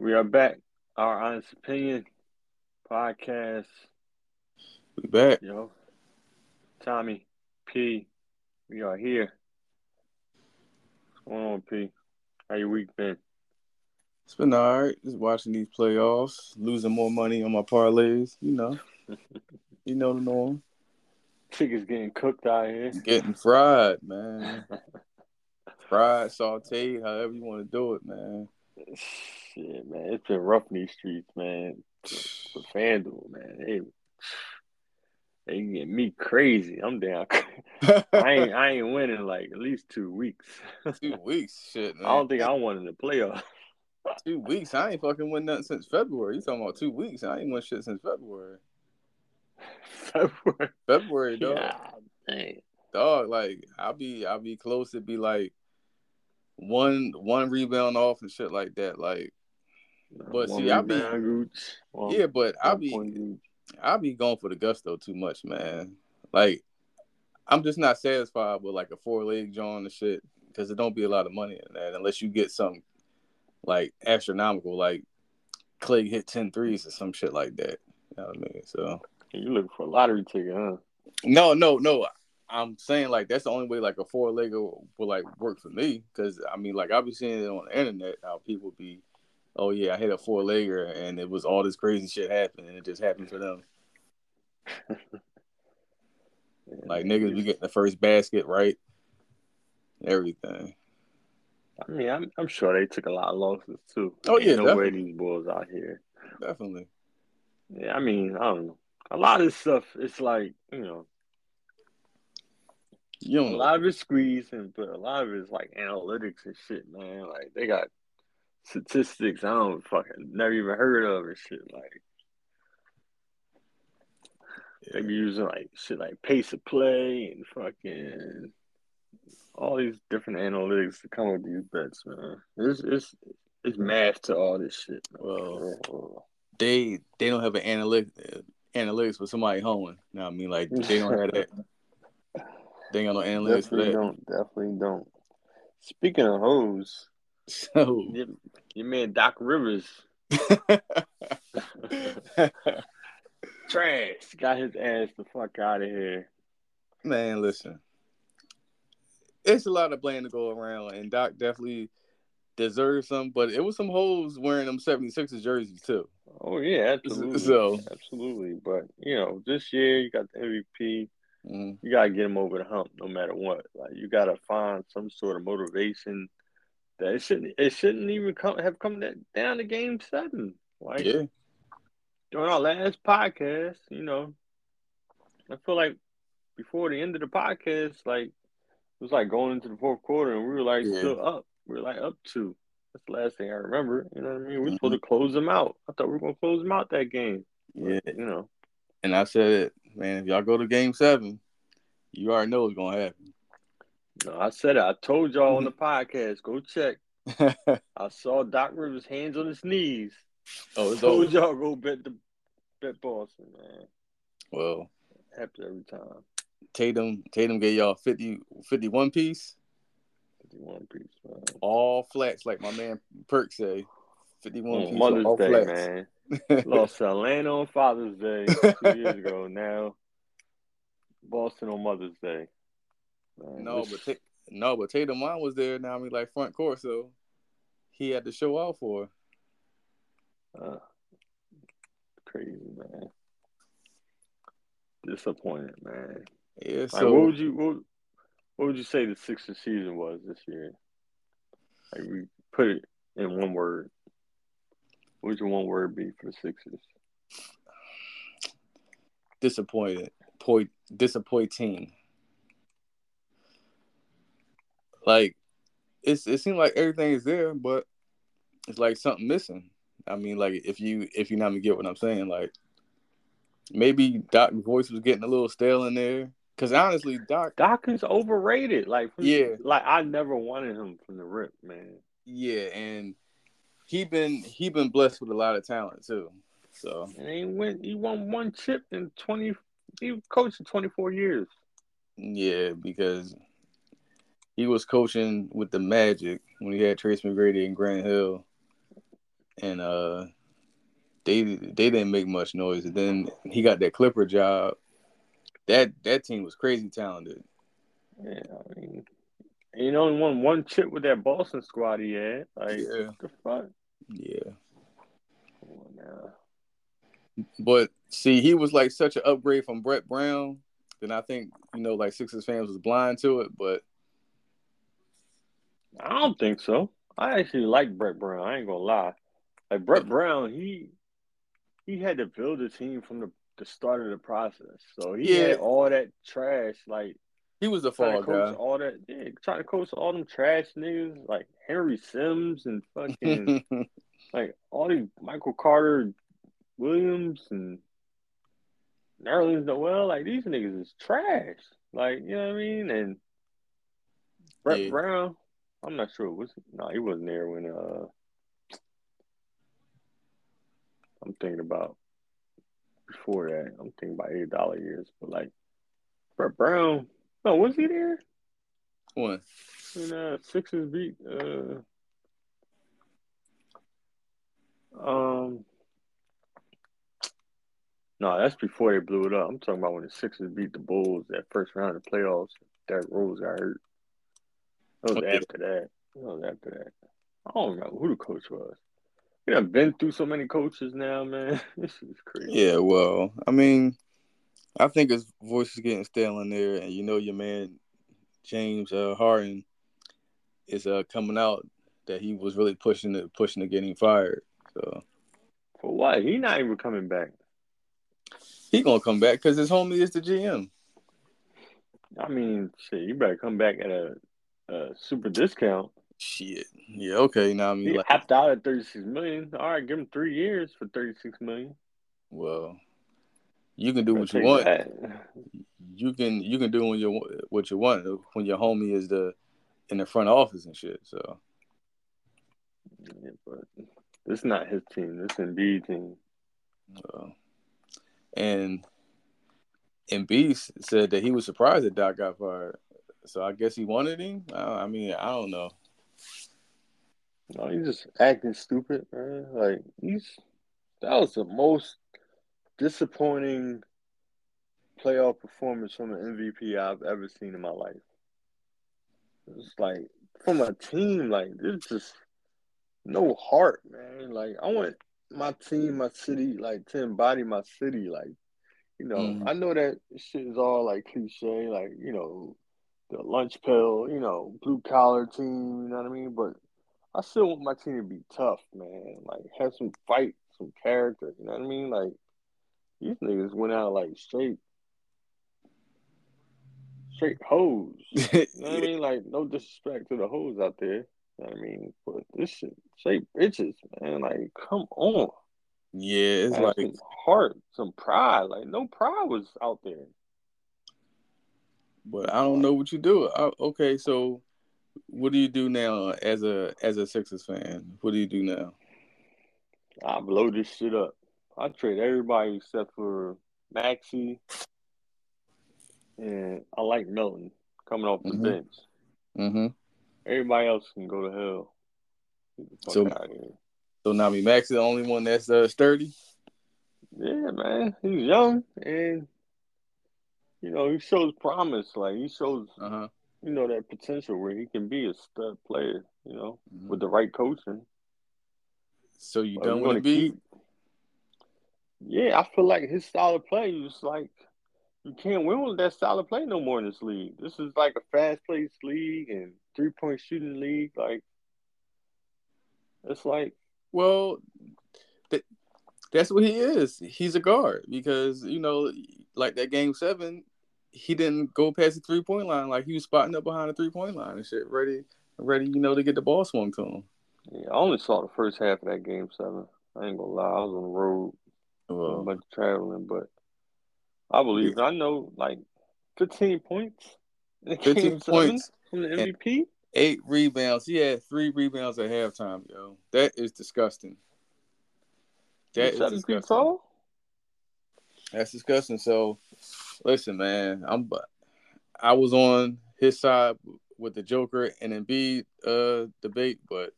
We are back. Our honest opinion podcast. We back. Yo, Tommy P. We are here. What's going on, P? How your week been? It's been all right. Just watching these playoffs, losing more money on my parlays. You know, you know the norm. Chicken's getting cooked out here. Getting fried, man. fried, sauteed, however you want to do it, man. Shit, man, it's been rough in these streets, man. For FanDuel, man, they they get me crazy. I'm down. I ain't I ain't winning like at least two weeks. two weeks, shit. Man. I don't think I won in the playoffs. two weeks. I ain't fucking win nothing since February. You talking about two weeks? I ain't won shit since February. February. February, dog. Dang. Dog, like I'll be I'll be close to be like one one rebound off and shit like that. Like but One see, I be Gooch. One- yeah, but I be. I be going for the gusto too much, man. Like I'm just not satisfied with like a four leg joint and shit because it don't be a lot of money in that unless you get something like astronomical, like Clay hit 10 threes or some shit like that. You know what I mean? So You looking for a lottery ticket, huh? no, no, no. I'm saying like that's the only way like a four legger will like work for me because I mean like I'll be seeing it on the internet how people be, oh yeah, I hit a four legger and it was all this crazy shit happened and it just happened for them. Like niggas be getting the first basket right, everything. I mean, I'm I'm sure they took a lot of losses too. Oh, yeah, no way these boys out here. Definitely. Yeah, I mean, I don't know. A lot of this stuff, it's like you know, You know, a lot of it's squeezing, but a lot of it's like analytics and shit, man. Like they got statistics I don't fucking never even heard of and shit. Like they be using like shit like pace of play and fucking all these different analytics to come with these bets, man. It's it's it's math to all this shit. Well, They they don't have an analytic analytics for somebody hoeing. You know what I mean? Like they don't have that. They ain't got no analytics for definitely that. don't. Definitely don't. Speaking of hoes, So your, your man Doc Rivers trash got his ass the fuck out of here. man, listen. It's a lot of blame to go around, and Doc definitely deserves some, but it was some hoes wearing them 76ers jerseys too. Oh yeah, absolutely. So- absolutely. But you know, this year you got the MVP. Mm. You gotta get them over the hump, no matter what. Like you gotta find some sort of motivation that it shouldn't. It shouldn't even come have come that, down to Game Seven. Like Yeah. during our last podcast, you know, I feel like before the end of the podcast, like it was like going into the fourth quarter, and we were like Yeah. still up. We were like up two. That's the last thing I remember. You know what I mean? We were supposed to close them out. I thought we were gonna close them out that game. Yeah. But, you know. And I said it, man, if y'all go to game seven, you already know what's gonna happen. No, I said it. I told y'all on the podcast. Go check. I saw Doc Rivers hands on his knees. oh, it's Told over. y'all go bet the bet Boston, man. Well, Happens every time. Tatum Tatum gave y'all 50, 51 piece, Fifty-one piece, man. all flats, like my man Perk say. 51 On piece, Mother's all Day, flats. man. Lost to Atlanta on Father's Day two years ago. Now Boston on Mother's Day. Man, no, this- but no, but Tatum was there. Now I mean, like front court, so he had to show off for. uh, crazy, man. Disappointed, man. Yeah, Like, so what would you what, what would you say the Sixers season was this year? Like we put it in one word. What would your one word be for the Sixers? disappointed, point disappointing. Like it's it seems like everything is there, but it's like something missing. I mean, like if you if you not me get what I'm saying, like maybe Doc's voice was getting a little stale in there. Cause honestly, Doc, Doc is overrated. Like from, Yeah. like I never wanted him from the rip, man. yeah, and he been he been blessed with a lot of talent too. So And he went he won one chip in twenty he coached for twenty four years. yeah, because he was coaching with the Magic when he had Tracy McGrady and Grant Hill, and uh, they they didn't make much noise. And then he got that Clipper job. That that team was crazy talented. Yeah, I mean, you know, won one chip with that Boston squad he had. Like, Yeah. the fuck? Yeah. But see, he was like such an upgrade from Brett Brown. Then I think you know, like Sixers fans was blind to it. But I don't think so. I actually like Brett Brown. I ain't gonna lie. Like Brett Brown, he he had to build a team from the, the start of the process. So he Yeah. had all that trash, like he was a fall guy. all that, yeah, trying to coach all them trash niggas like Henry Sims and fucking like all these Michael Carter Williams and Nerlens Noel. Like these niggas is trash. Like you know what I mean? And Brett Yeah. Brown, I'm not sure. Was? No, he wasn't there when. uh I'm thinking about before that. I'm thinking about eight dollar years, but like Brett Brown. No, was he there? What? when uh Sixers beat uh um no, that's before they blew it up. I'm talking about when the Sixers beat the Bulls that first round of playoffs. Derrick Rose got hurt. That was Okay. after that. That was after that. I don't remember who the coach was. We done been through so many coaches now, man. This is crazy. Yeah, well, I mean, I think his voice is getting stale in there, and you know your man James uh, Harden is uh, coming out that he was really pushing it, pushing to getting fired. So For what? He not even coming back. he gonna come back because his homie is the GM. I mean, shit, you better come back at a, a super discount. Shit. Yeah. Okay. Now I mean, He like, out at thirty six million. All right, give him three years for thirty six million. well, you can do what you want. that. You can you can do when you what you want when your homie is the in the front office and shit. So Yeah, but this is not his team. This Embiid team. uh, and Embiid said that he was surprised that Doc got fired. So I guess he wanted him. I, I mean, I don't know. No, he's just acting stupid, man. Like he's that was the most disappointing playoff performance from an MVP I've ever seen in my life. It's like from a team, like there's just no heart, man. Like I want my team, my city, like to embody my city. Like, you know, Mhm. I know that shit is all like cliche, like, you know, the lunch pill, you know, blue collar team, you know what I mean? But I still want my team to be tough, man. Like have some fight, some character, you know what I mean? Like these niggas went out like straight straight hoes. You know what I mean? Like, no disrespect to the hoes out there. You know what I mean? But this shit, straight bitches, man. Like, come on. yeah, it's like some heart, some pride. Like, no pride was out there. But I don't know what you do. I, okay, so what do you do now as a as a Sixers fan? What do you do now? I blow this shit up. I trade everybody except for Maxey. And I like Melton coming off the Mhm. bench. Mm-hmm. Everybody else can go to hell. So- out of here. So Nami Max is the only one that's uh, sturdy. Yeah, man. He's young and you know, he shows promise. Like he shows Uh huh. you know, that potential where he can be a stud player, you know, Mm-hmm. with the right coaching. So you But done with the beat? keep- Yeah, I feel like his style of play is like you can't win with that style of play no more in this league. This is like a fast paced league and three point shooting league. Like it's like Well, that, that's what he is. He's a guard because you know, like that game seven, he didn't go past the three point line. Like he was spotting up behind the three point line and shit, ready, ready, you know, to get the ball swung to him. yeah, I only saw the first half of that game seven. I ain't gonna lie, I was on the road, Well, of traveling, but I believe I know like fifteen points. in 15 seven points, from the MVP. eight rebounds. He had three rebounds at halftime, yo. That is disgusting. That is disgusting. tall. That's disgusting. So, listen, man, I'm but I was on his side with the Joker and Embiid uh, debate, but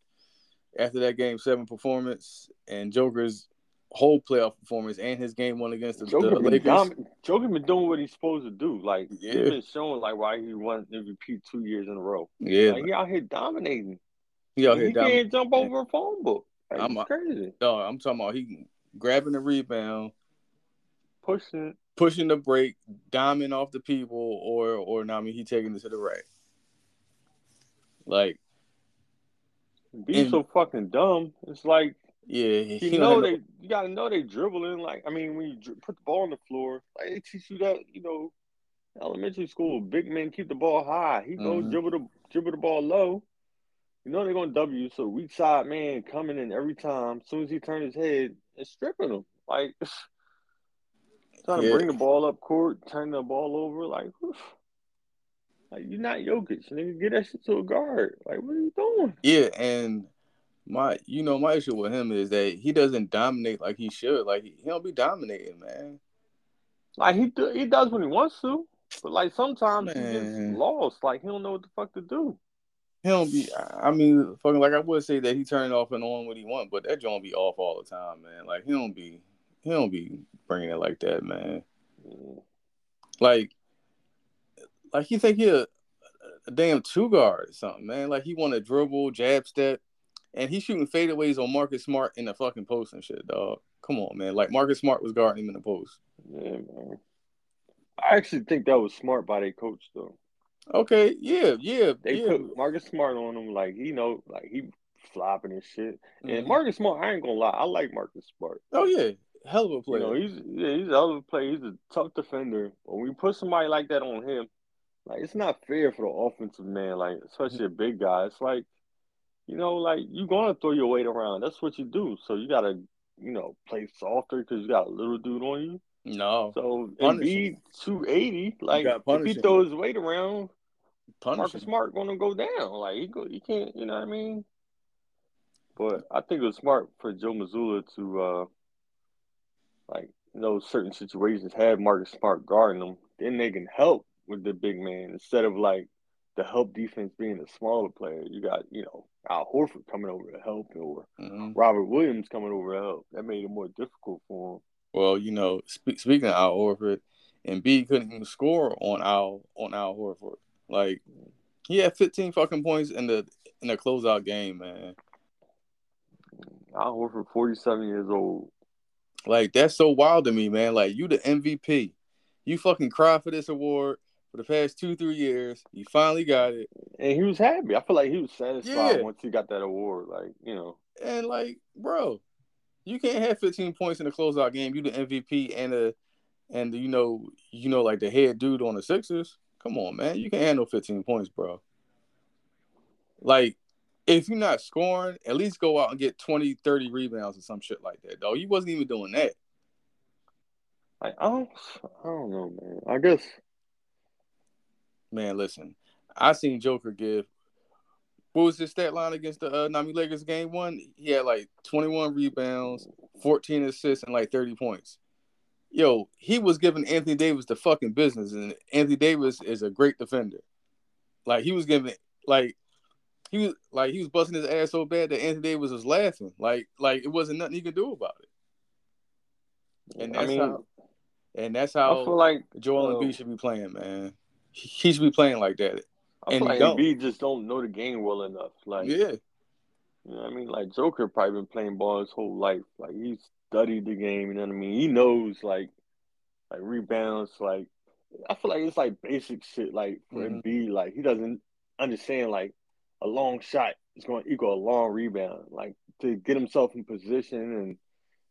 after that game seven performance and Joker's whole playoff performance and his game one against the, Joker the Lakers. dom- Joker been doing what he's supposed to do. Like Yeah. he's been showing like why he won MVP two years in a row. Yeah, Like he out here dominating. he out he here can't jump over a phone book. Like, I'm it's a- crazy. Dog, I'm talking about he grabbing the rebound, Pushing pushing the break, diming off the people, or or no, I mean he taking it to the right. Like, Be And- so fucking dumb. It's like yeah, he you know they you gotta know they dribbling. Like I mean, when you dri- put the ball on the floor, like they teach you that you know, elementary school, big men keep the ball high. He goes Mhm. dribble the dribble the ball low. You know they're gonna W. So weak side man coming in every time. As soon as he turns his head, and stripping him. Like trying to bring the ball up court, turn the ball over. Like, like you're not Jokic, nigga. Get that shit to a guard. Like, what are you doing? Yeah, and my you know my issue with him is that he doesn't dominate like he should. Like he, he don't be dominating, man. Like he do, he does when he wants to, but like sometimes he gets lost. Like he don't know what the fuck to do. He don't be. I mean, fucking like I would say that he turned off and on what he want, but that joint be off all the time, man. Like he don't be, he don't be bringing it like that, man. Like, like you think he a, a damn two guard or something, man. Like he want to dribble, jab step, and he's shooting fadeaways on Marcus Smart in the fucking post and shit, dog. Come on, man. Like Marcus Smart was guarding him in the post. Yeah, man. I actually think that was smart by their coach though. Okay, yeah, yeah, They yeah. put Marcus Smart on him, like he know, like he flopping and shit. And Mhm. Marcus Smart, I ain't gonna lie, I like Marcus Smart. Oh yeah, hell of a You player. know, he's yeah, he's a hell of a player. He's a tough defender. When we put somebody like that on him, like it's not fair for the offensive man, like especially a big guy. It's like, you know, like you're gonna throw your weight around. That's what you do. So you gotta, you know, play softer because you got a little dude on you. no, So Embiid two eighty, like if he him. throw his weight around, punish Marcus him. Smart gonna go down. Like he go, he can't. You know what I mean? But I think it was smart for Joe Mazzulla to, uh like, you know, certain situations have Marcus Smart guarding them. Then they can help with the big man instead of like the help defense being a smaller player. You got, you know, Al Horford coming over to help or Mhm. Robert Williams coming over to help. That made it more difficult for him. Well, you know, spe- speaking of Al Horford, Embiid couldn't even score on Al on Al Horford. Like he had 15 fucking points in the in the closeout game, man. Al Horford, forty seven years old. Like that's so wild to me, man. Like you the MVP, you fucking cry for this award for the past two three years. He finally got it, And he was happy. I feel like he was satisfied Yeah. once he got that award. Like, you know. and like, bro, you can't have 15 points in the closeout game. You the MVP and the and the, you know you know like the head dude on the Sixers. Come on, man, you can't handle 15 points, bro. Like, if you're not scoring, at least go out and get 20, 30 rebounds or some shit like that, though. You wasn't even doing that. Like, I don't, I don't know, man. I guess Man, listen, I seen Joker give. What was his stat line against the uh, Nami Lakers game one? He had like 21 rebounds, 14 assists, and like 30 points. Yo, he was giving Anthony Davis the fucking business, and Anthony Davis is a great defender. Like he was giving, like he was like he was busting his ass so bad that Anthony Davis was laughing. Like like it wasn't nothing he could do about it. And I that's mean, how, and that's I how feel like Joel uh, Embiid should be playing, man. He should be playing like that. I and like don't. Just don't know the game well enough. Like, yeah, you know what I mean? Like Joker probably been playing ball his whole life. Like he studied the game. You know what I mean? He knows like like rebounds. Like I feel like it's like basic shit. Like for Mhm. Embiid, like he doesn't understand like a long shot is going to equal a long rebound. Like to get himself in position and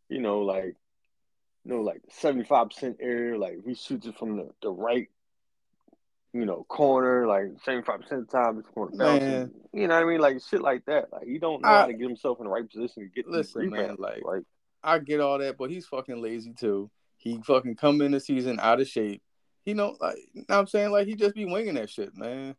you know like you know like seventy five percent area. Like if he shoots it from the, the right. You know, corner like seventy five percent of the time it's going to bounce. You know what I mean? Like shit like that. Like he don't know I- how to get himself in the right position to get Listen, man, like- like I get all that, but he's fucking lazy too. He fucking come in the season out of shape. He know, like, you know what I'm saying? Like, he just be winging that shit, man.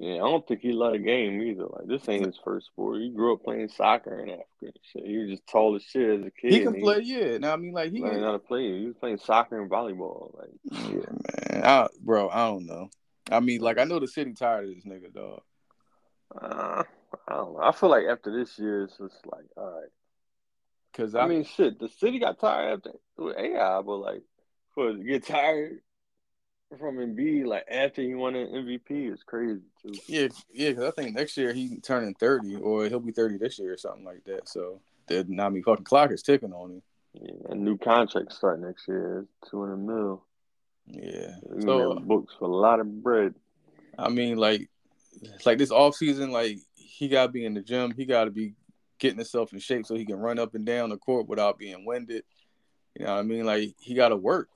Yeah, I don't think he love the game either. Like this ain't his first sport. He grew up playing soccer in Africa. and Shit. He was just tall as shit as a kid. He can play, yeah. Now, I mean, like, he learned how to play. He was playing soccer and volleyball. Like yeah, man. I, bro, I don't know. I mean, like, I know the city tired of this nigga, dog. uh, I don't know. I feel like after this year, it's just like, all right. Because I, I, mean, shit, the city got tired after AI, but like, for get tired from Embiid, like after he won an MVP, is crazy too. yeah, yeah. Because I think next year he turning thirty, or he'll be thirty this year or something like that. So the I mean, fucking clock is ticking on him. Yeah, a new contract start next year, two hundred mil. Yeah. So, books for a lot of bread. I mean, like, like this off season, like he got to be in the gym. He got to be getting himself in shape so he can run up and down the court without being winded. You know what I mean? Like he got to work.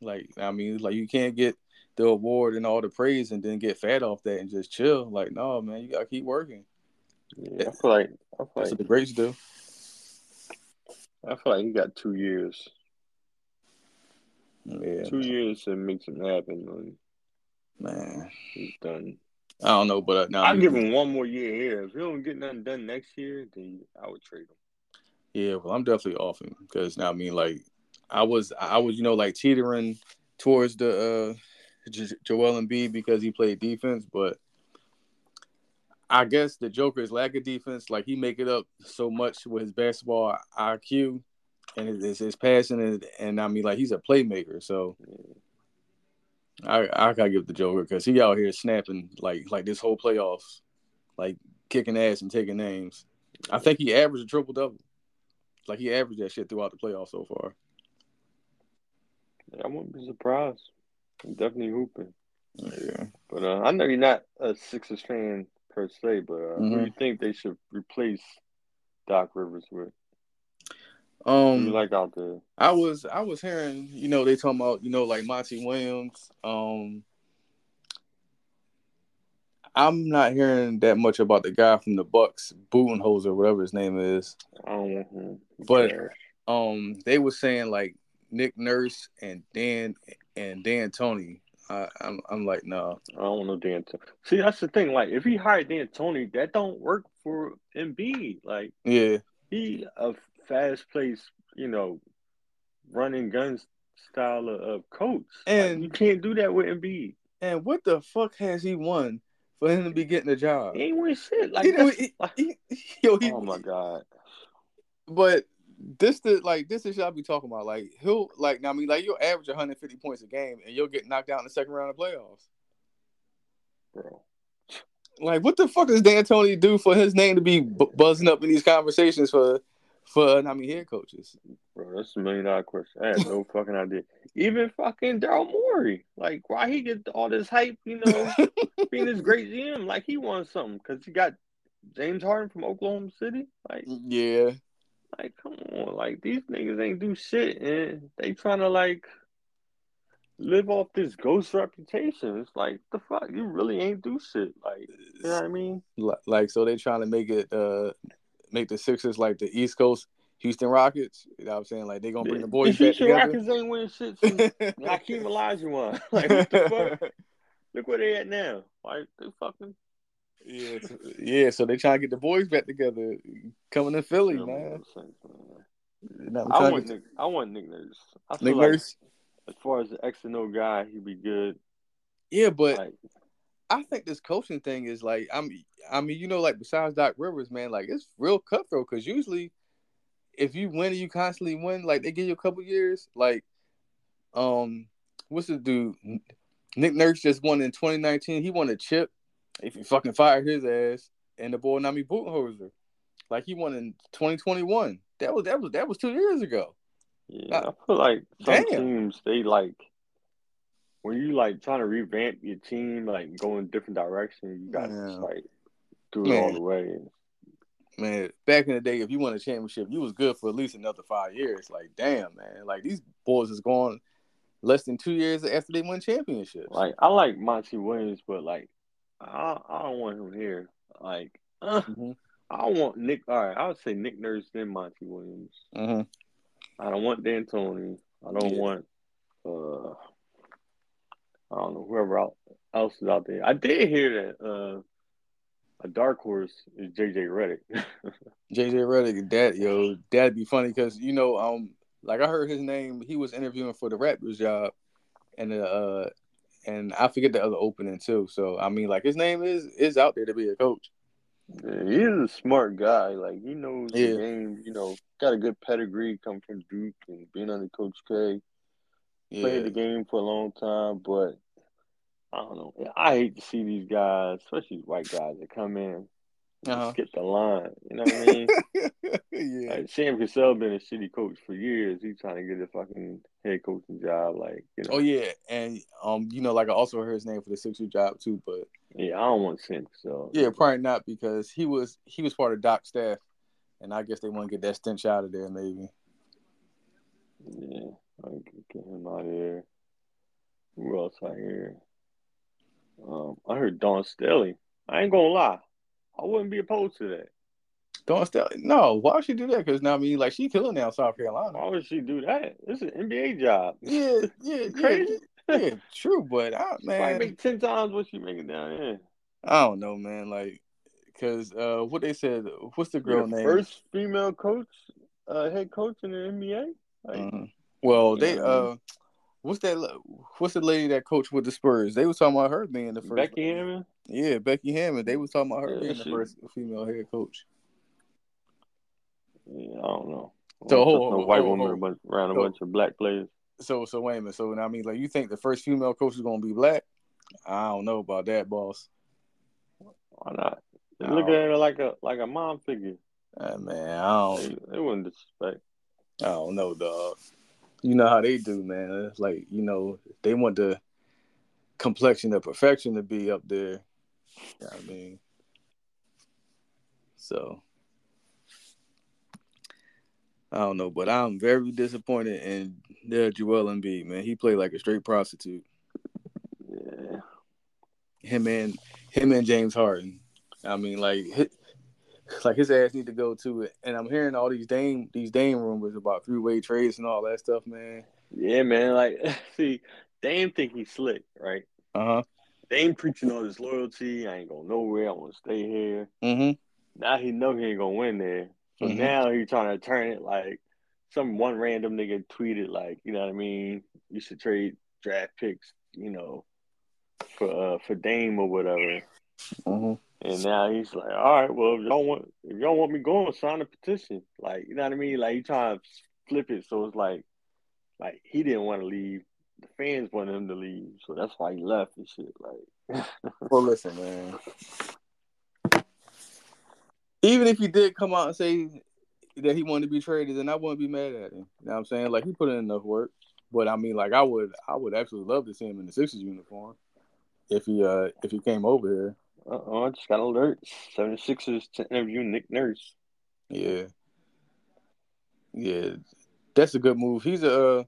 Like I mean, like you can't get the award and all the praise and then get fat off that and just chill. Like no, man, you got to keep working. Yeah, I feel like I feel That's like what the greats do. I feel like he got two years. Yeah, Two years to make something happen, man. he's done. I don't know, but uh, now I'll give him one more year here. If he don't get nothing done next year, then I would trade him. Yeah, well, I'm definitely off him because now I mean, like, I was, I was, you know, like teetering towards the uh J- Joel Embiid because he played defense, but I guess the Joker's lack of defense, like he make it up so much with his basketball IQ and his, his, passing, and, and I mean, like he's a playmaker, so I I gotta give the Joker because he out here snapping like like this whole playoffs, like kicking ass and taking names. I think he averaged a triple double. Like he averaged that shit throughout the playoffs so far. I wouldn't be surprised. I'm definitely hooping. Yeah. But uh, I know you're not a Sixers fan per se, but uh, who do you think they should replace Doc Rivers with? Um like out there? I was I was hearing, you know, they talking about, you know, like Monty Williams. Um I'm not hearing that much about the guy from the Bucks, Budenholzer, whatever his name is. I don't want him. But- Um, they were saying like Nick Nurse and Dan and D'Antoni. I, I'm I'm like, no. I don't want no Dan. Tony. See, that's the thing. Like, if he hired D'Antoni, that don't work for Embiid. Like, Yeah, he a fast place, you know, running guns style of, of coach. Like, And- you can't do that with Embiid. and what the fuck has he won for him to be getting a job? He ain't win shit. Like, He he- like- he- yo, he, oh my god. But this the like this is y'all be talking about. Like he'll like I mean like you'll average 150 points a game and you'll get knocked out in the second round of playoffs. Bro. Like what the fuck does D'Antoni do for his name to be bu- buzzing up in these conversations for for uh, I mean head coaches? Bro, that's a million dollar question. I had no fucking idea. Even fucking Daryl Morey, like, why he get all this hype? You know, being this great GM, like he won something because he got James Harden from Oklahoma City. Like, yeah, like, come on, like these niggas ain't do shit, and they trying to like live off this ghost reputation. It's like the fuck, you really ain't do shit. Like, you know what I mean? Like so they trying to make it uh make the Sixers like the East Coast Houston Rockets. You know what I'm saying? Like they gonna bring the boys the back Houston together. Rockets ain't winning shit since Hakeem Olajuwon. like, what the fuck? Look where they at now. Like, they fucking. Yeah, so- yeah. So they trying to get the boys back together, coming to Philly, man. You know, I'm I want to Nick. I want Nick Nurse. I Nick like Nurse. as far as the X and O guy, he'd be good. Yeah, but Like, I think this coaching thing is like I'm. I mean, you know, like besides Doc Rivers, man, like it's real cutthroat because usually, if you win and you constantly win, like they give you a couple years. Like, um, what's the dude? Nick Nurse just won in 2019. He won a chip. If you fucking fired his ass, and the boy Nami Budenholzer, like he won in 2021. That was that was that was two years ago. yeah, uh, I feel like some Damn. teams they like when you like trying to revamp your team, like going different directions. You got to like do it all the way. man, back in the day, if you won a championship, you was good for at least another five years. Like, damn, man, like these boys is going less than two years after they win championships. Like I like Monty Williams, but like I I don't want him here. Like uh, Mhm. I want Nick. All right, I would say Nick Nurse then Monty Williams. Mhm. I don't want D'Antoni. I don't Yeah. want uh I don't know whoever else else is out there. I did hear that uh a dark horse is JJ Redick. JJ Redick, that yo, that'd be funny because you know, um, like I heard his name. He was interviewing for the Raptors job, and uh, and I forget the other opening too. So I mean, like his name is is out there to be a coach. Yeah, he is a smart guy. Like he knows Yeah. the game. You know, got a good pedigree, come from Duke and being under Coach K. Yeah, Played the game for a long time, but I don't know. I hate to see these guys, especially white guys, that come in Uh-huh. skip the line. You know what I mean? yeah, like Sam Cassell been a shitty coach for years. He's trying to get a fucking head coaching job. Like you know, oh yeah, and um, you know, like I also heard his name for the Sixer job too, but yeah, I don't want Sam Cassell. yeah, probably not because he was he was part of Doc's staff, and I guess they want to get that stench out of there, maybe. Yeah, I get him out of here. Who else I hear? Um, I heard Don Staley. I ain't gonna lie, I wouldn't be opposed to that. Don't stay. No, why would she do that? Because now I mean, like she killing now South Carolina. Why would she do that? It's an NBA job. Yeah, yeah, yeah, Crazy. yeah, true. But I, man, make ten times what she making down here. I don't know, man. Like, cause uh, what they said, what's the girl the name? First female coach, uh, head coach in the NBA. Like, Mhm. Well, they Yeah. uh, what's that? What's the lady that coached with the Spurs? They was talking about her being the first. Becky Hammon. Yeah, Becky Hammon. They was talking about her Yeah, being the first female head coach. Yeah, I don't know. So, don't hold- trust no white woman around a So- bunch of black players. So, so wait a minute. So, I mean, like, you think the first female coach is gonna be black? I don't know about that, boss. Why not? They look at her like a like a mom figure. Uh, man, I don't, they wouldn't disrespect. I don't know, dog. You know how they do, man. It's like you know they want the complexion of perfection to be up there. You know I mean, so I don't know, but I'm very disappointed in their Joel Embiid, man. He played like a straight prostitute. Yeah. Him and him and James Harden. I mean, like, like his ass need to go to it. And I'm hearing all these Dame these Dame rumors about three way trades and all that stuff, man. Yeah, man. Like, see, Dame think he's slick, right? Uh huh. Dame preaching all this loyalty. I ain't going nowhere. I want to stay here. Mm-hmm. Now he know he ain't gonna win there. So Mhm. now he trying to turn it like some one random nigga tweeted like, you know what I mean? You should trade draft picks, you know, for uh, for Dame or whatever. Mm-hmm. And now he's like, all right, well, if y'all want if y'all want me going, sign a petition. Like, you know what I mean? Like he trying to flip it so it's like like he didn't want to leave. The fans wanted him to leave, so that's why he left and shit. Like Well, listen, man. Even if he did come out and say that he wanted to be traded, then I wouldn't be mad at him. You know what I'm saying? Like he put in enough work. But I mean, like I would, I would absolutely love to see him in the Sixers uniform if he, uh, if he came over here. Uh-uh, I just got alert. 76ers to interview Nick Nurse. Yeah, yeah, that's a good move. He's a, uh,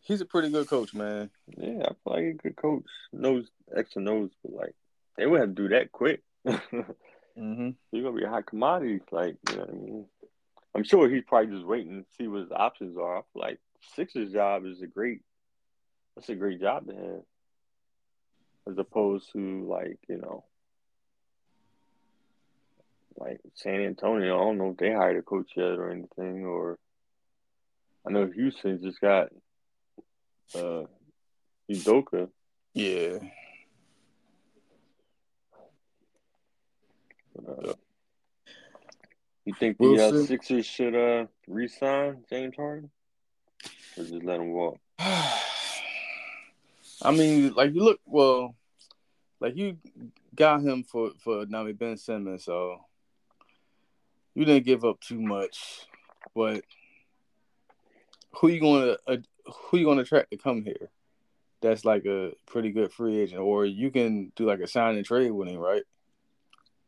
he's a pretty good coach, man. Yeah, I feel like a good coach. Knows X and O's, but like they would have to do that quick. Mm-hmm. You're gonna be a high commodity, like you know what I mean. I'm sure he's probably just waiting to see what his options are. Like Sixers job is a great that's a great job to have. As opposed to like, you know, like San Antonio. I don't know if they hired a coach yet or anything or I know Houston just got uh Udoka. Yeah, Uh, you think the uh. Sixers should uh re-sign James Harden, or just let him walk? I mean, like you look well, like you got him for for Nami Ben Simmons, so you didn't give up too much. But who you going to uh, who you going to attract to come here? That's like a pretty good free agent, or you can do like a sign and trade with him, right?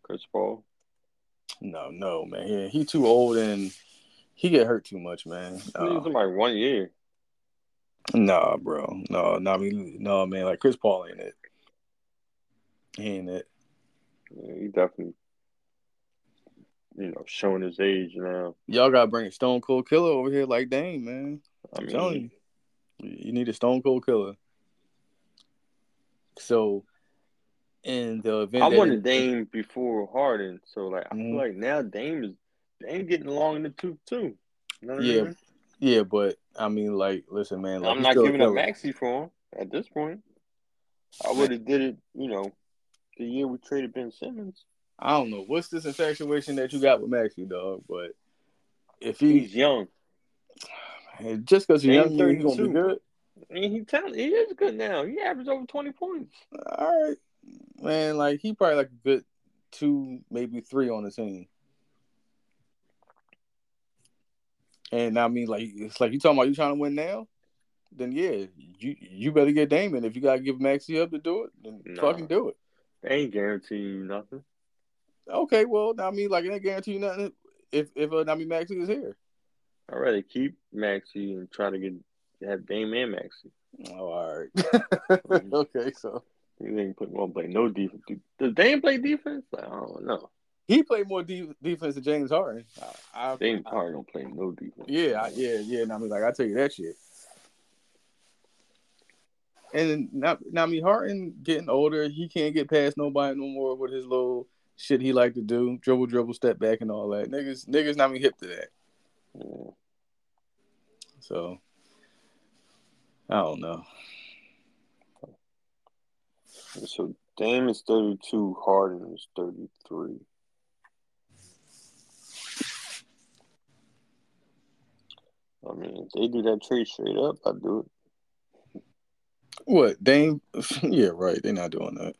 Chris Paul. No, no, man, he, he too old and he get hurt too much, man. He's No. somebody one year. Nah, bro. No, no, I mean, no, man. Like Chris Paul ain't it. He ain't it. Yeah, he definitely, you know, showing his age now. Y'all gotta bring a Stone Cold Killer over here like Dame, man. I I'm mean, telling you, you need a Stone Cold Killer. So, in the event, I wanted Dame before Harden, so like I Mhm. feel like now Dame is Dame getting along in the tooth too. You know what I Yeah, mean? Yeah, but I mean, like, listen, man. Like, I'm not giving up. Maxey for him at this point. I would have did it, you know, the year we traded Ben Simmons. I don't know what's this infatuation that you got with Maxey, dog, but if he, He's young. just because he's young, he's gonna be good. I mean, he talented. He is good now. He averaged over twenty points. All right, man. Like he probably like a good two, maybe three on the team. And I mean, like it's like you talking about you trying to win now. Then yeah, you you better get Damon. If you gotta give Maxey up to do it, then Nah. fucking do it. They ain't guaranteeing you nothing. Okay, well, I mean, like it ain't guarantee you nothing if if uh, I mean Maxey is here. I'd rather keep Maxey and try to get have Dame and Maxey. Oh, all right. okay, so You ain't putting on play no defense. Does Dame play defense? I don't know. he played more de- defense than James Harden. I, I, Dame probably don't play no defense. Yeah, I, yeah, yeah. And I mean, like I tell you that shit. And now, now I mean, Harden getting older, he can't get past nobody no more with his little shit he like to do, dribble, dribble, step back, and all that. Niggas, niggas not even hip to that. Yeah. So I don't know. So Dame is thirty two, Harden is thirty three. I mean, if they do that trade straight up, I'd do it. What Dame? Yeah, right. They're not doing that.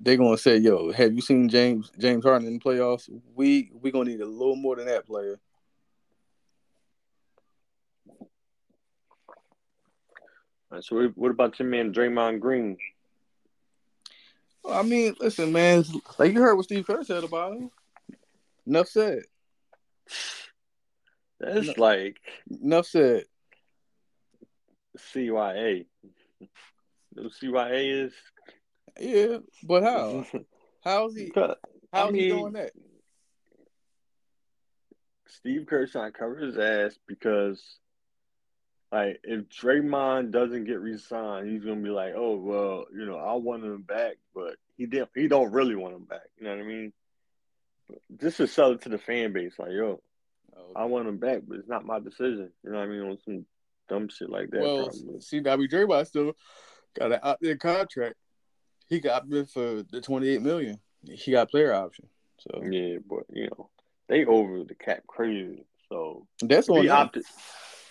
They're gonna say, "Yo, have you seen James James Harden in the playoffs? We we gonna need a little more than that player." All right, so what- what about your man Draymond Green? Well, I mean, listen, man. Like you heard what Steve Kerr said about him. Enough said. That's No. like Enough said. CYA. No CYA is Yeah, but how? How's he? How's I he doing that? Steve Kerr's trying to cover his ass because, like, if Draymond doesn't get re-signed, he's gonna be like, "Oh well, you know, I want him back, but he didn't. He don't really want him back. You know what I mean? Just to sell it to the fan base, like, yo, I want him back, but it's not my decision. You know what I mean? On some dumb shit like that. well, probably. see, now Draymond still got an out there contract. He got bid for the twenty eight million. He got player option. So yeah, but you know, they over the cap crazy. So that's on he opted.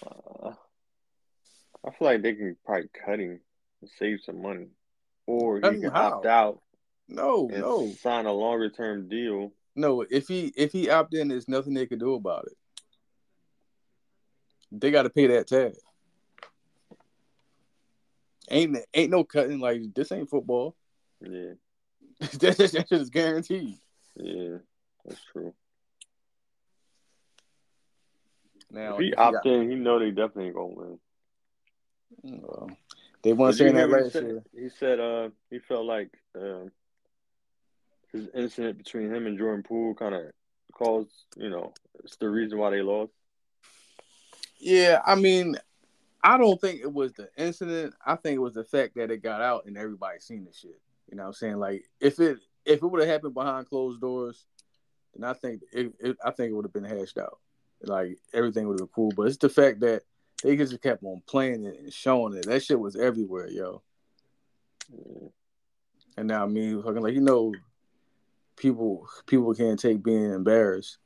Uh, I feel like they can probably cut him and save some money, or he Cut him can how? opt out No, no, sign a longer term deal. no. If he if he opt in, there's nothing they can do about it. They got to pay that tag. Ain't ain't no cutting like this. Ain't football. Yeah, that, that shit is guaranteed. yeah, that's true. Now if he opt in, he know they definitely ain't gonna win. Well, they weren't saying that he last said? year. He said uh he felt like um his incident between him and Jordan Poole kind of caused you know it's the reason why they lost. Yeah, I mean, I don't think it was the incident. I think it was the fact that it got out and everybody seen the shit. You know what I'm saying? Like if it if it would have happened behind closed doors, then I think it, it I think it would have been hashed out. Like everything would have been cool. But it's the fact that they just kept on playing it and showing it. That shit was everywhere, yo. And now me fucking like you know, people people can't take being embarrassed.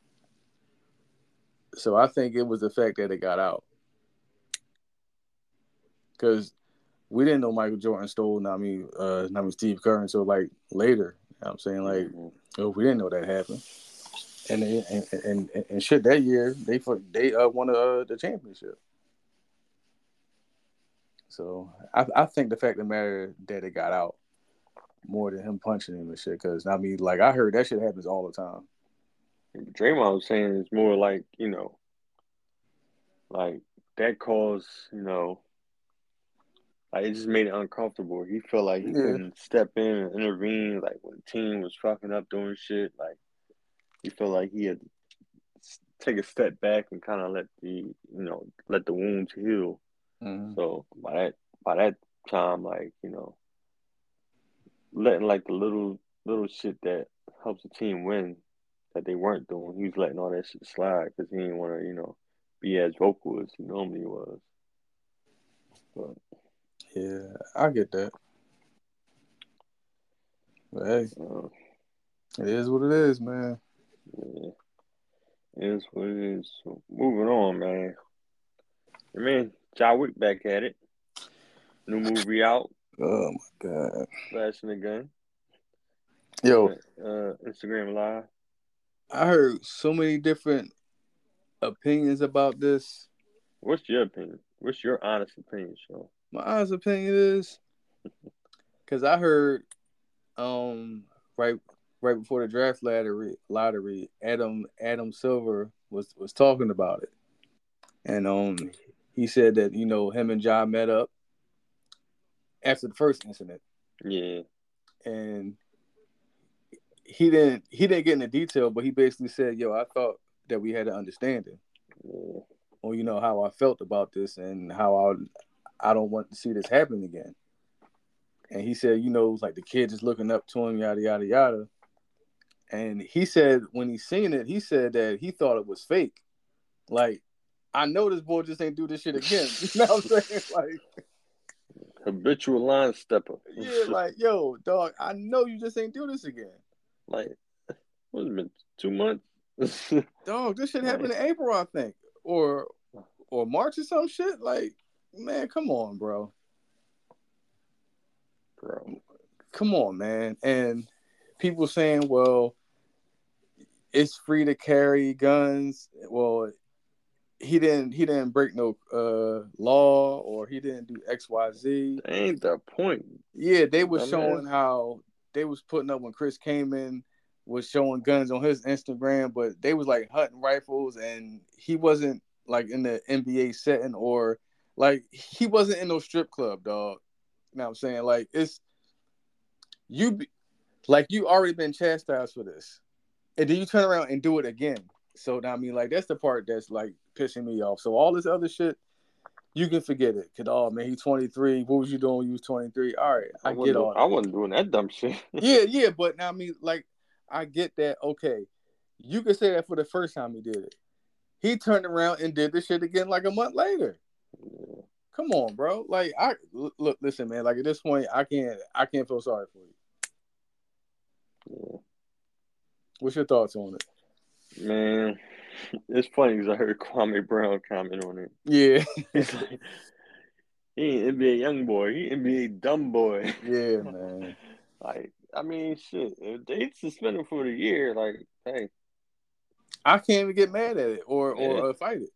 So I think it was the fact that it got out. Cause we didn't know Michael Jordan stole not me, uh I mean Steve Kerr until like later. You know what I'm saying? Like Mhm. oh we didn't know that happened. And they, and, and, and and shit that year they they uh won uh, the championship. So I I think the fact of the matter that it got out more than him punching him and shit. Cause I mean like I heard that shit happens all the time. Draymond was saying it's more like, you know, like that caused, you know, like it just made it uncomfortable. He felt like he Yeah. couldn't step in and intervene, like when the team was fucking up doing shit. Like he felt like he had to take a step back and kind of let the, you know, let the wounds heal. Mhm. So by that by that time, like you know, letting like the little little shit that helps the team win that they weren't doing, he was letting all that shit slide because he didn't want to, you know, be as vocal as he normally was. But Yeah, I get that. But hey, Uh, it is what it is, man. yeah. It is what it is. So moving on, man. I mean, John Wick back at it. New movie out, Oh my god. flashing the gun. Yo, Uh, Instagram live. I heard so many different opinions about this. What's your opinion? What's your honest opinion, Sean? My honest opinion is because I heard um right right before the draft lottery lottery Adam Adam Silver was was talking about it, and um he said that you know him and Ja met up after the first incident, Yeah, and he didn't he didn't get into detail, but he basically said, "Yo, I thought that we had an understanding." yeah, or you know how I felt about this and how I I don't want to see this happen again. And he said, you know, it's like the kid is looking up to him, yada yada yada. And he said when he seen it, he said that he thought it was fake. Like, I know this boy just ain't do this shit again. You know what I'm saying? Like, habitual line stepper. yeah, like, yo, dog, I know you just ain't do this again. like what's it been? Two months. Dog, this shit happened in April, I think. Or or March or some shit. Like, man, come on, bro. Bro, come on, man. And people saying, well, it's free to carry guns. Well, he didn't he didn't break no uh law or he didn't do XYZ. that ain't the point. Yeah, they were showing how they was putting up when Chris came in was showing guns on his Instagram, but they was like hunting rifles and he wasn't like in the NBA setting or like he wasn't in no strip club, dog. You know what I'm saying? Like it's you be, like you already been chastised for this. And then you turn around and do it again. So I mean like that's the part that's like pissing me off. So all this other shit you can forget it. Cause oh man, he's 23. What was you doing when you was 23? All right, I, wasn't get all that I wasn't doing that dumb shit. yeah, yeah, but now I mean, like, I get that. Okay, you could say that for the first time he did it. He turned around and did this shit again like a month later. Come on, bro. Like, I look, listen, man. Like at this point, I can't, I can't feel sorry for you. Yeah. What's your thoughts on it? Man, it's funny because I heard Kwame Brown comment on it. Yeah, He's like, he ain't NBA young boy, he NBA dumb boy. yeah, man. Like, I mean, shit, if they suspend him for the year, like, hey, I can't even get mad at it or Yeah. or uh, fight it.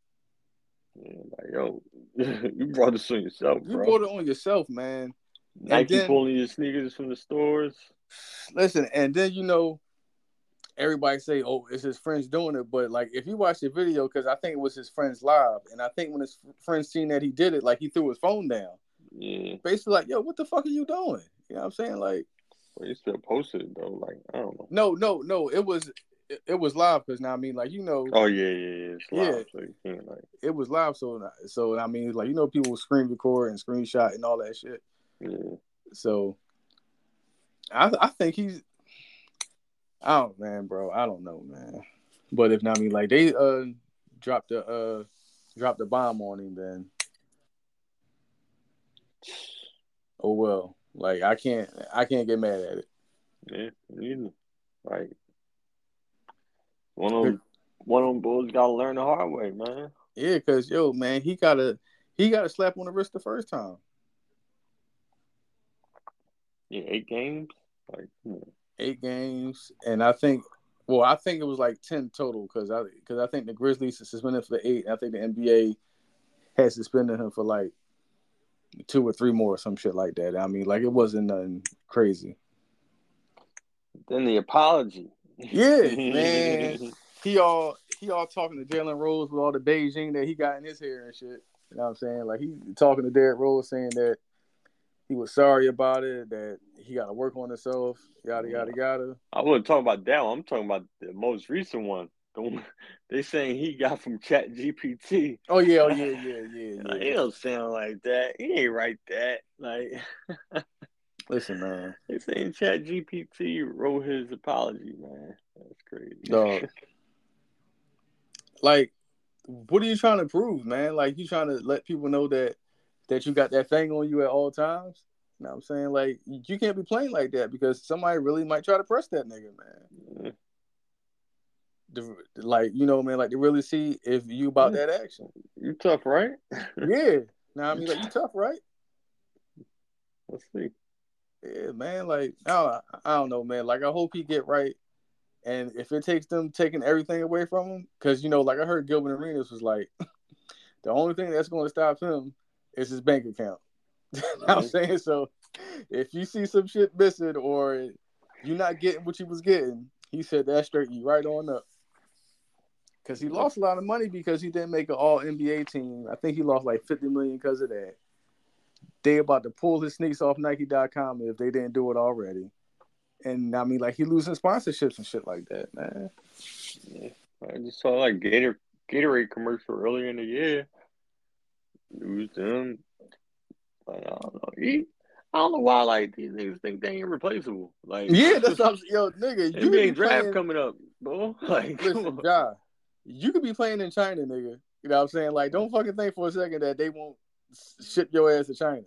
Like, yo, you brought this on yourself, You bro. brought it on yourself, man. Nike then- pulling your sneakers from the stores. Listen, and then you know, everybody say, "Oh, it's his friends doing it," but like if you watch the video, because I think it was his friends live, and I think when his friends seen that he did it, like he threw his phone down, Yeah, basically like, "Yo, what the fuck are you doing?" You know what I'm saying? Like, well, he still posted it though. Like, I don't know. no, no, no, it was it, it was live because now I mean, like you know, Oh yeah, yeah, yeah. Live, Yeah. so like, it was live, so so I mean, like you know, people screen record and screenshot and all that shit. yeah. So, I I think he's. I don't, man, bro. I don't know, man. But if not, I mean, like they uh dropped the uh dropped the bomb on him, then oh well. Like I can't I can't get mad at it. Yeah, neither. Like one of them, one of them bulls got to learn the hard way, man. Yeah, cause yo, man, he got a he got a slap on the wrist the first time. Yeah, eight games. Like, on. Eight games, and I think. Well, I think it was like ten total because I because I think the Grizzlies suspended for eight. And I think the NBA had suspended him for like two or three more or some shit like that. I mean, like it wasn't nothing crazy. then the apology. Yeah, man. He all he all talking to Jalen Rose with all the Beijing that he got in his hair and shit. You know what I'm saying? Like he talking to Derrick Rose saying that he was sorry about it, that he got to work on himself, yada yada yada. I wasn't talking about that one. I'm talking about the most recent one. The one they saying he got from Chat GPT. Oh yeah, oh yeah, yeah, yeah, Like, yeah. he don't sound like that. He ain't write that. Like Listen, man, they saying Chat GPT wrote his apology, man. That's crazy. dog. like, what are you trying to prove, man? Like, you trying to let people know that that you got that thing on you at all times. You know what I'm saying? Like you can't be playing like that because somebody really might try to press that nigga, man. The, like you know, man, like to really see if you about that action. You tough, right? yeah. Now I mean, like you tough, right? Let's see. Yeah, man. Like I don't, I don't know, man. Like I hope he get right. And if it takes them taking everything away from him, because you know, like I heard Gilbert Arenas was like, the only thing that's going to stop him is his bank account. I'm saying so. If you see some shit missing or you're not getting what you was getting, he said that straight you right on up. Because he lost a lot of money because he didn't make an All NBA team. I think he lost like 50 million because of that. They about to pull his sneaks off Nike.com if they didn't do it already. And I mean, like he losing sponsorships and shit like that, man. Yeah. I just saw like Gator Gatorade commercial earlier in the year. Lose them. Like, I don't know. He, I don't know why like these niggas think they ain't replaceable. Like yeah, that's what I'm, yo nigga. You NBA draft playing, coming up, bro. Like listen, God, you could be playing in China, nigga. You know what I'm saying? Like, don't fucking think for a second that they won't ship your ass to China.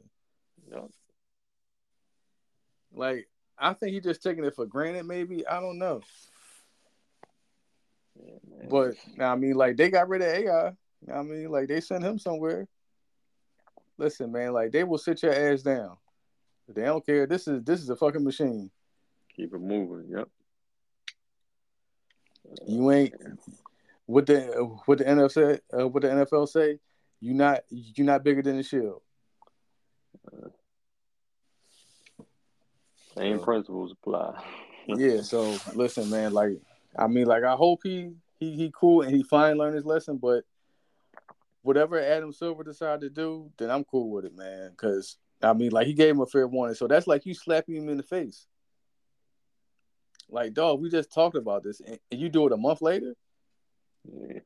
Like, I think he's just taking it for granted. Maybe I don't know. Yeah, but I mean, like they got rid of AI. I mean, like they sent him somewhere. Listen, man, like they will sit your ass down. They don't care. This is this is a fucking machine. Keep it moving. Yep. You ain't what the what the NFL uh, what the NFL say. You not you not bigger than the shield. Same so, principles apply. yeah. So listen, man. Like I mean, like I hope he he he cool and he fine learn his lesson, but whatever Adam Silver decided to do, then I'm cool with it, man. Because I mean, like he gave him a fair warning, so that's like you slapping him in the face. Like, dog, we just talked about this, and you do it a month later. Yeah.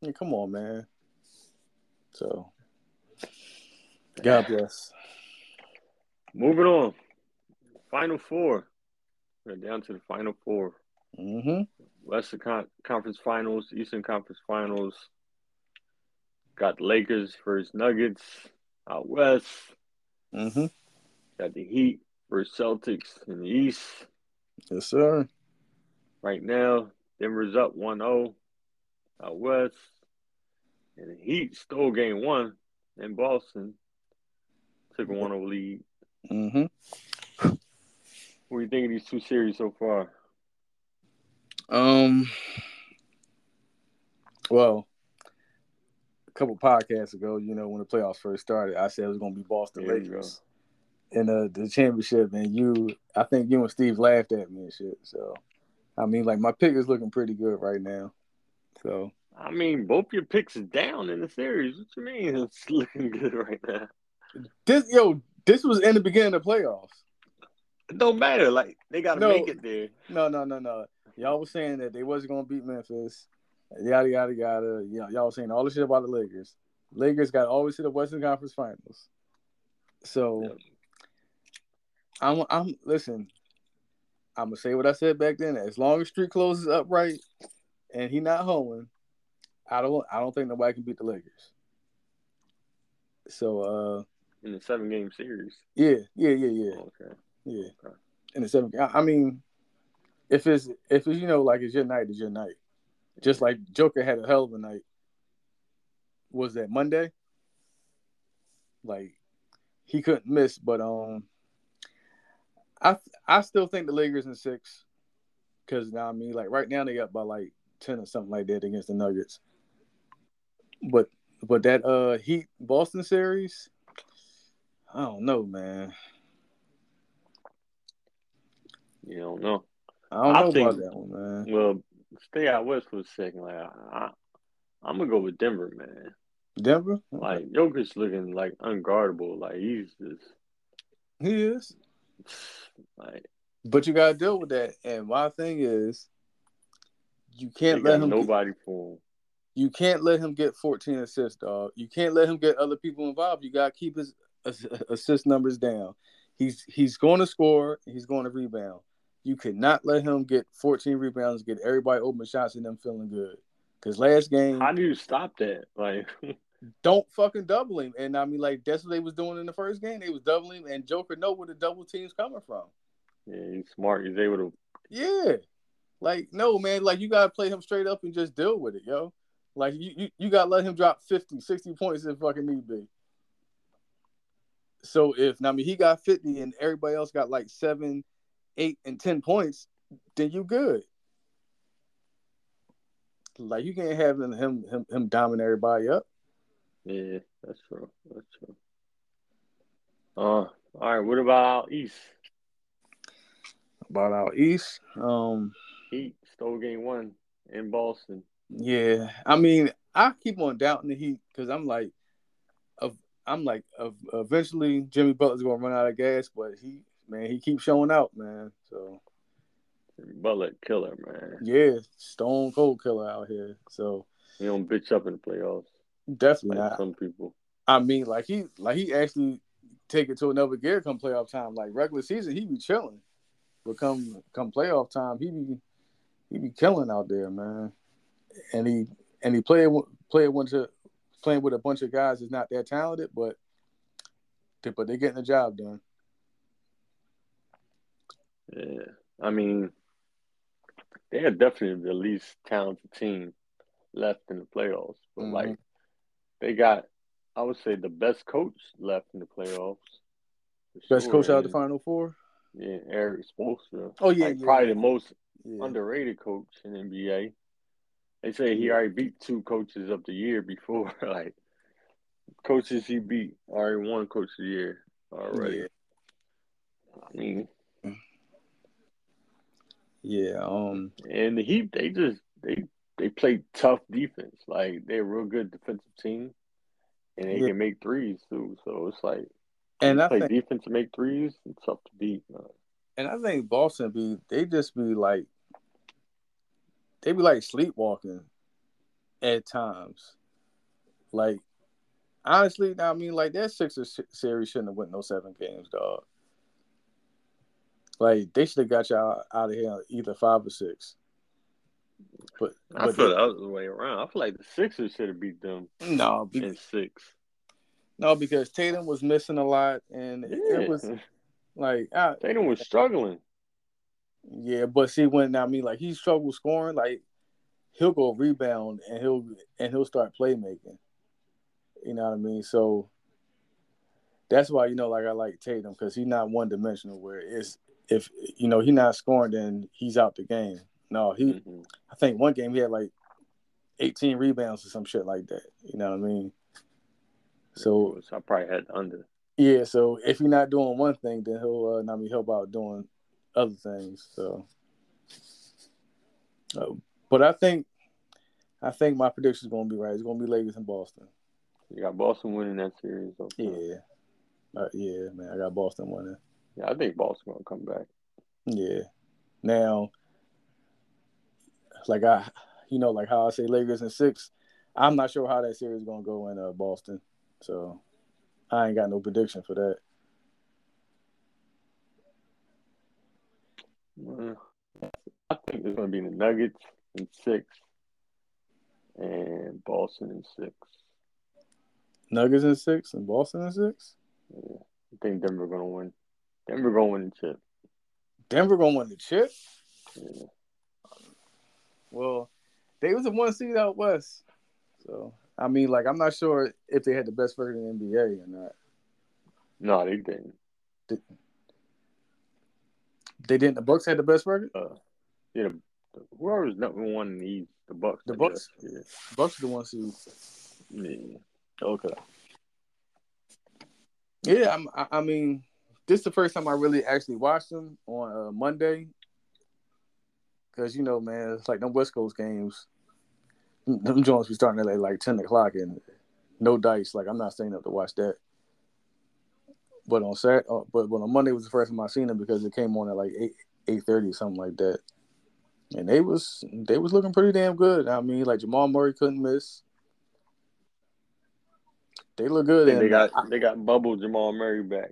yeah come on, man. So, God bless. Moving on. Final four. We're down to the final 4 mm-hmm. Western Con- Conference Finals, Eastern Conference Finals. Got Lakers versus Nuggets out west. Mm-hmm. Got the Heat versus Celtics in the East. Yes, sir. Right now, Denver's up 1 0 out west. And the Heat stole game one in Boston. Took a 1 0 lead. Mm-hmm. What do you think of these two series so far? Um, well, a couple podcasts ago, you know, when the playoffs first started, I said it was going to be Boston there Lakers in uh, the championship, and you, I think you and Steve laughed at me and shit. So, I mean, like my pick is looking pretty good right now. So, I mean, both your picks are down in the series. What you mean it's looking good right now? This yo, this was in the beginning of the playoffs. It don't matter. Like they got to no, make it there. No, no, no, no. Y'all was saying that they wasn't gonna beat Memphis. Yada yada yada. You know, y'all was saying all the shit about the Lakers. Lakers got always to the Western Conference Finals. So. I'm I'm listen. I'm gonna say what I said back then. As long as Street closes up right and he not hoeing, I don't I don't think nobody can beat the Lakers. So uh in the seven game series. Yeah, yeah, yeah, yeah. okay. Yeah. Okay. In the seven I mean if it's if it's you know like it's your night, it's your night. Just like Joker had a hell of a night. Was that Monday? Like he couldn't miss, but um I I still think the Lakers in six. Cause now I mean like right now they up by like ten or something like that against the Nuggets. But but that uh Heat Boston series, I don't know, man. You don't know. I don't know I think, about that one, man. Well, stay out west for a second. Like I, I'm gonna go with Denver, man. Denver, okay. like Jokic looking like unguardable. Like he's just he is. Like, but you gotta deal with that. And my thing is, you can't let him nobody get, for him. You can't let him get 14 assists, dog. You can't let him get other people involved. You gotta keep his assist numbers down. He's he's going to score. He's going to rebound. You could not let him get 14 rebounds, get everybody open shots, and them feeling good. Because last game, how do you stop that? Like, don't fucking double him. And I mean, like that's what they was doing in the first game. They was doubling him, and Joker know where the double team's coming from. Yeah, he's smart. He's able to. Yeah, like no man, like you gotta play him straight up and just deal with it, yo. Like you, you, you gotta let him drop 50, 60 points if fucking need be. So if I mean he got 50 and everybody else got like seven, eight, and ten points, then you good. Like you can't have him him him, dominate everybody up. Yeah, that's true. That's true. Uh, all right. What about East? About our East, um, Heat stole game one in Boston. Yeah, I mean, I keep on doubting the Heat because I'm like, of I'm like, of eventually Jimmy Butler's gonna run out of gas, but he, man, he keeps showing out, man. So Butler killer, man. yeah, stone cold killer out here. So He don't bitch up in the playoffs definitely like not. some people. I mean, like he, like he actually take it to another gear come playoff time. Like regular season, he be chilling, but come come playoff time, he be he be killing out there, man. And he and he played played one to playing with a bunch of guys that's not that talented, but but they're getting the job done. Yeah, I mean, they are definitely the least talented team left in the playoffs. But Mhm. like, they got, I would say, the best coach left in the playoffs. Best sure, coach out of the Final Four. Yeah, Erik Spoelstra. Oh yeah, like, yeah, probably yeah. the most yeah. underrated coach in NBA. They say he already beat two coaches of the year before. like coaches he beat already won coach of the year already. I mean, Yeah, um, and the Heat they just they they play tough defense. Like they're a real good defensive team, and they Yeah. can make threes too. So it's like and I play think defense and make threes. It's tough to beat. Man. and I think Boston be they just be like they be like sleepwalking at times. Like honestly, I mean, like that Sixers se- series shouldn't have went no seven games, dog. Like they should have got y'all out of here either five or six. But, I but feel that was the way around. I feel like the Sixers should have beat them no, be, in six. no, because Tatum was missing a lot, and it, Yeah, it was like, I, Tatum was struggling. Yeah, but see when I mean like he struggles scoring, like he'll go rebound and he'll and he'll start playmaking. You know what I mean? So that's why you know like I like Tatum because he's not one dimensional. Where it's if you know he's not scoring, then he's out the game. No, he. Mhm. I think one game he had like eighteen rebounds or some shit like that. You know what I mean? So I probably had under. yeah, so if you're not doing one thing, then he'll uh, I mean help out doing other things. So, uh, but I think I think my prediction is going to be right. It's going to be Lakers in Boston. You got Boston winning that series. Okay. Yeah, uh, yeah, man. I got Boston winning. Yeah, I think Boston gonna come back. Yeah. Now, like I, you know, like how I say Lakers in six. I'm not sure how that series is going to go in uh, Boston. So I ain't got no prediction for that. Uh, I think it's gonna be the Nuggets in six, and Boston in six. Nuggets in six and Boston in six. Yeah, I think Denver gonna win. Denver gonna win the chip. Denver going to win the chip. Yeah. Well, they was the one seed out west. So I mean, like I'm not sure if they had the best record in the NBA or not. No, they didn't. They didn't. The Bucks had the best record. Uh, yeah, the, whoever's number one in the Bucks. The Bucks? guess. Bucks are the one seed. Yeah. yeah. Okay. Yeah, I'm, I, I mean, this is the first time I really actually watched them on uh, Monday. Cause you know, man, it's like them West Coast games. Them joints be starting at like, ten o'clock and no dice. Like I'm not staying up to watch that. But on Sat, uh, but, but on Monday was the first time I seen them because it came on at like eight eight thirty something like that. And they was they was looking pretty damn good. I mean, like Jamal Murray couldn't miss. They look I good. think they and got they got bubble Jamal Murray back,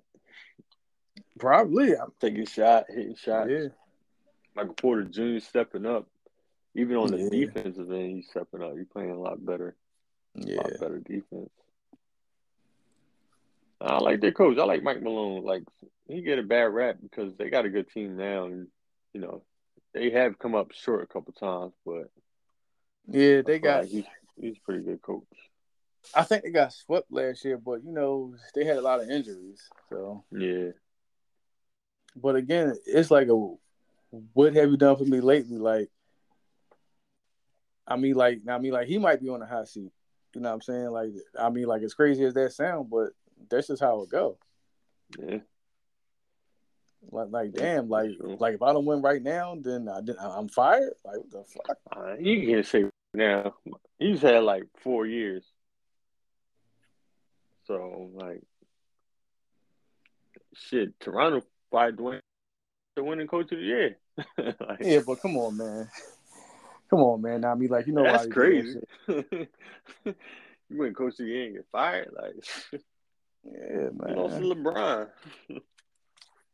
probably. I'm- taking shot, hitting shots. Yeah. Michael Porter Jr. stepping up. Even on the Yeah. defensive end, he's stepping up. He's playing a lot better. Yeah, a lot better defense. I like their coach. I like Mike Malone. Like he get a bad rap because they got a good team now, and you know they have come up short a couple times, but yeah, they got. Like he's he's a pretty good coach. I think they got swept last year, but you know they had a lot of injuries. So yeah. But again, it's like a what have you done for me lately? Like, I mean, like, I mean, like he might be on the hot seat. You know what I'm saying? Like, I mean, like as crazy as that sound, but that's just how it go. Yeah. Like, like, damn, like, like if I don't win right now, then I, I'm fired. Like, what the fuck? Uh, you can't say now. He's had like four years. So like, shit, Toronto fired Dwane the winning coach of the year. like, yeah, but come on, man. Come on, man. I mean, like you know, that's crazy. you win coach of the year and get fired, like. Yeah, man. Lost to LeBron.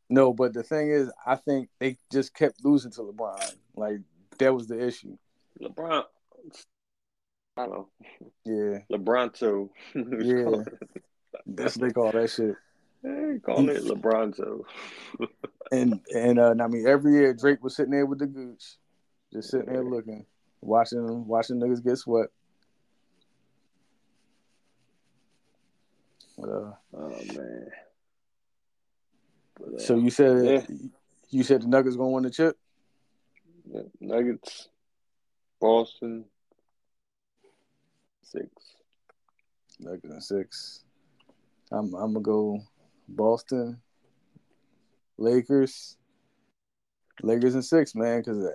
no, but the thing is, I think they just kept losing to LeBron. Like that was the issue. LeBron, I don't know. Yeah. LeBronto. yeah. That's what they call that shit. Hey, call it LeBronzo. and and uh, I mean, every year Drake was sitting there with the gooch, just sitting there looking, watching them, watching niggas get swept. Uh, oh man. But, uh, so you said yeah. you said the Nuggets gonna win the chip? Yeah, Nuggets, Boston, six. Nuggets and six. I'm I'm gonna go Boston, Lakers, Lakers and six, man. Because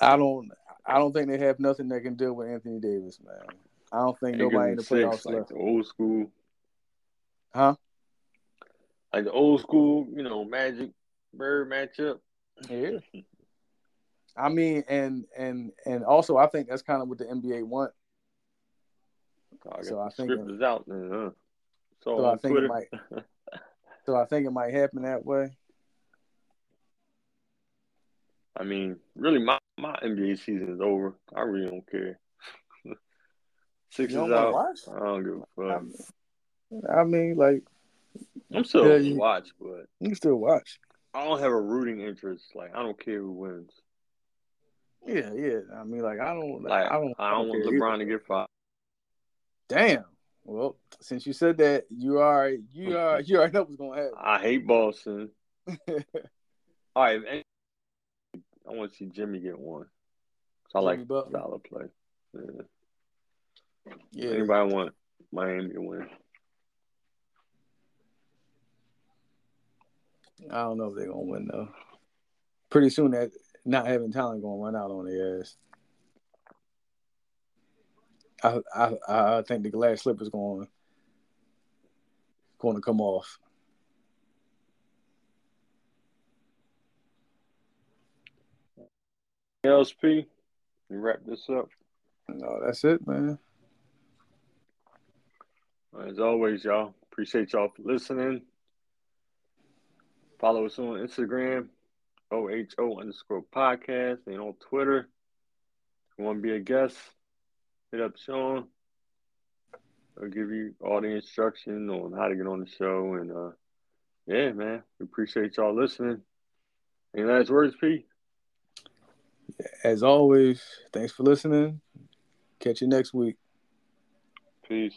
I don't I don't think they have nothing that can deal with Anthony Davis, man. I don't think Lakers nobody in the playoffs like left. The old school Huh? Like the old school, you know, Magic Bird matchup. Yeah. I mean, and and and also, I think that's kind of what the NBA want. Oh, so I think is out then, huh? So, so I think it might. so I think it might happen that way. I mean, really, my my NBA season is over. I really don't care. Six is out. Watch? I don't give a fuck. I mean, like I'm still yeah, you, watch, but you can still watch. I don't have a rooting interest. Like I don't care who wins. Yeah, yeah. I mean, like I don't, like I don't, I don't, want LeBron either. to get fired. Damn. Well, since you said that, you are you are you already know what's gonna happen. I hate Boston. All right, I want to see Jimmy get one. So I Jimmy like Butler. of play. Yeah. yeah. Anybody want Miami to win? I don't know if they're gonna win though. Pretty soon that not having talent gonna run out on their ass. I I I think the glass slip is going going to come off. LSP, you wrap this up. No, that's it, man. As always, y'all, appreciate y'all for listening. Follow us on Instagram, OHO underscore podcast, and on Twitter. If you want to be a guest, hit up Sean. I'll give you all the instruction on how to get on the show. And uh, yeah, man, we appreciate y'all listening. Any last words, Pete? As always, thanks for listening. Catch you next week. Peace.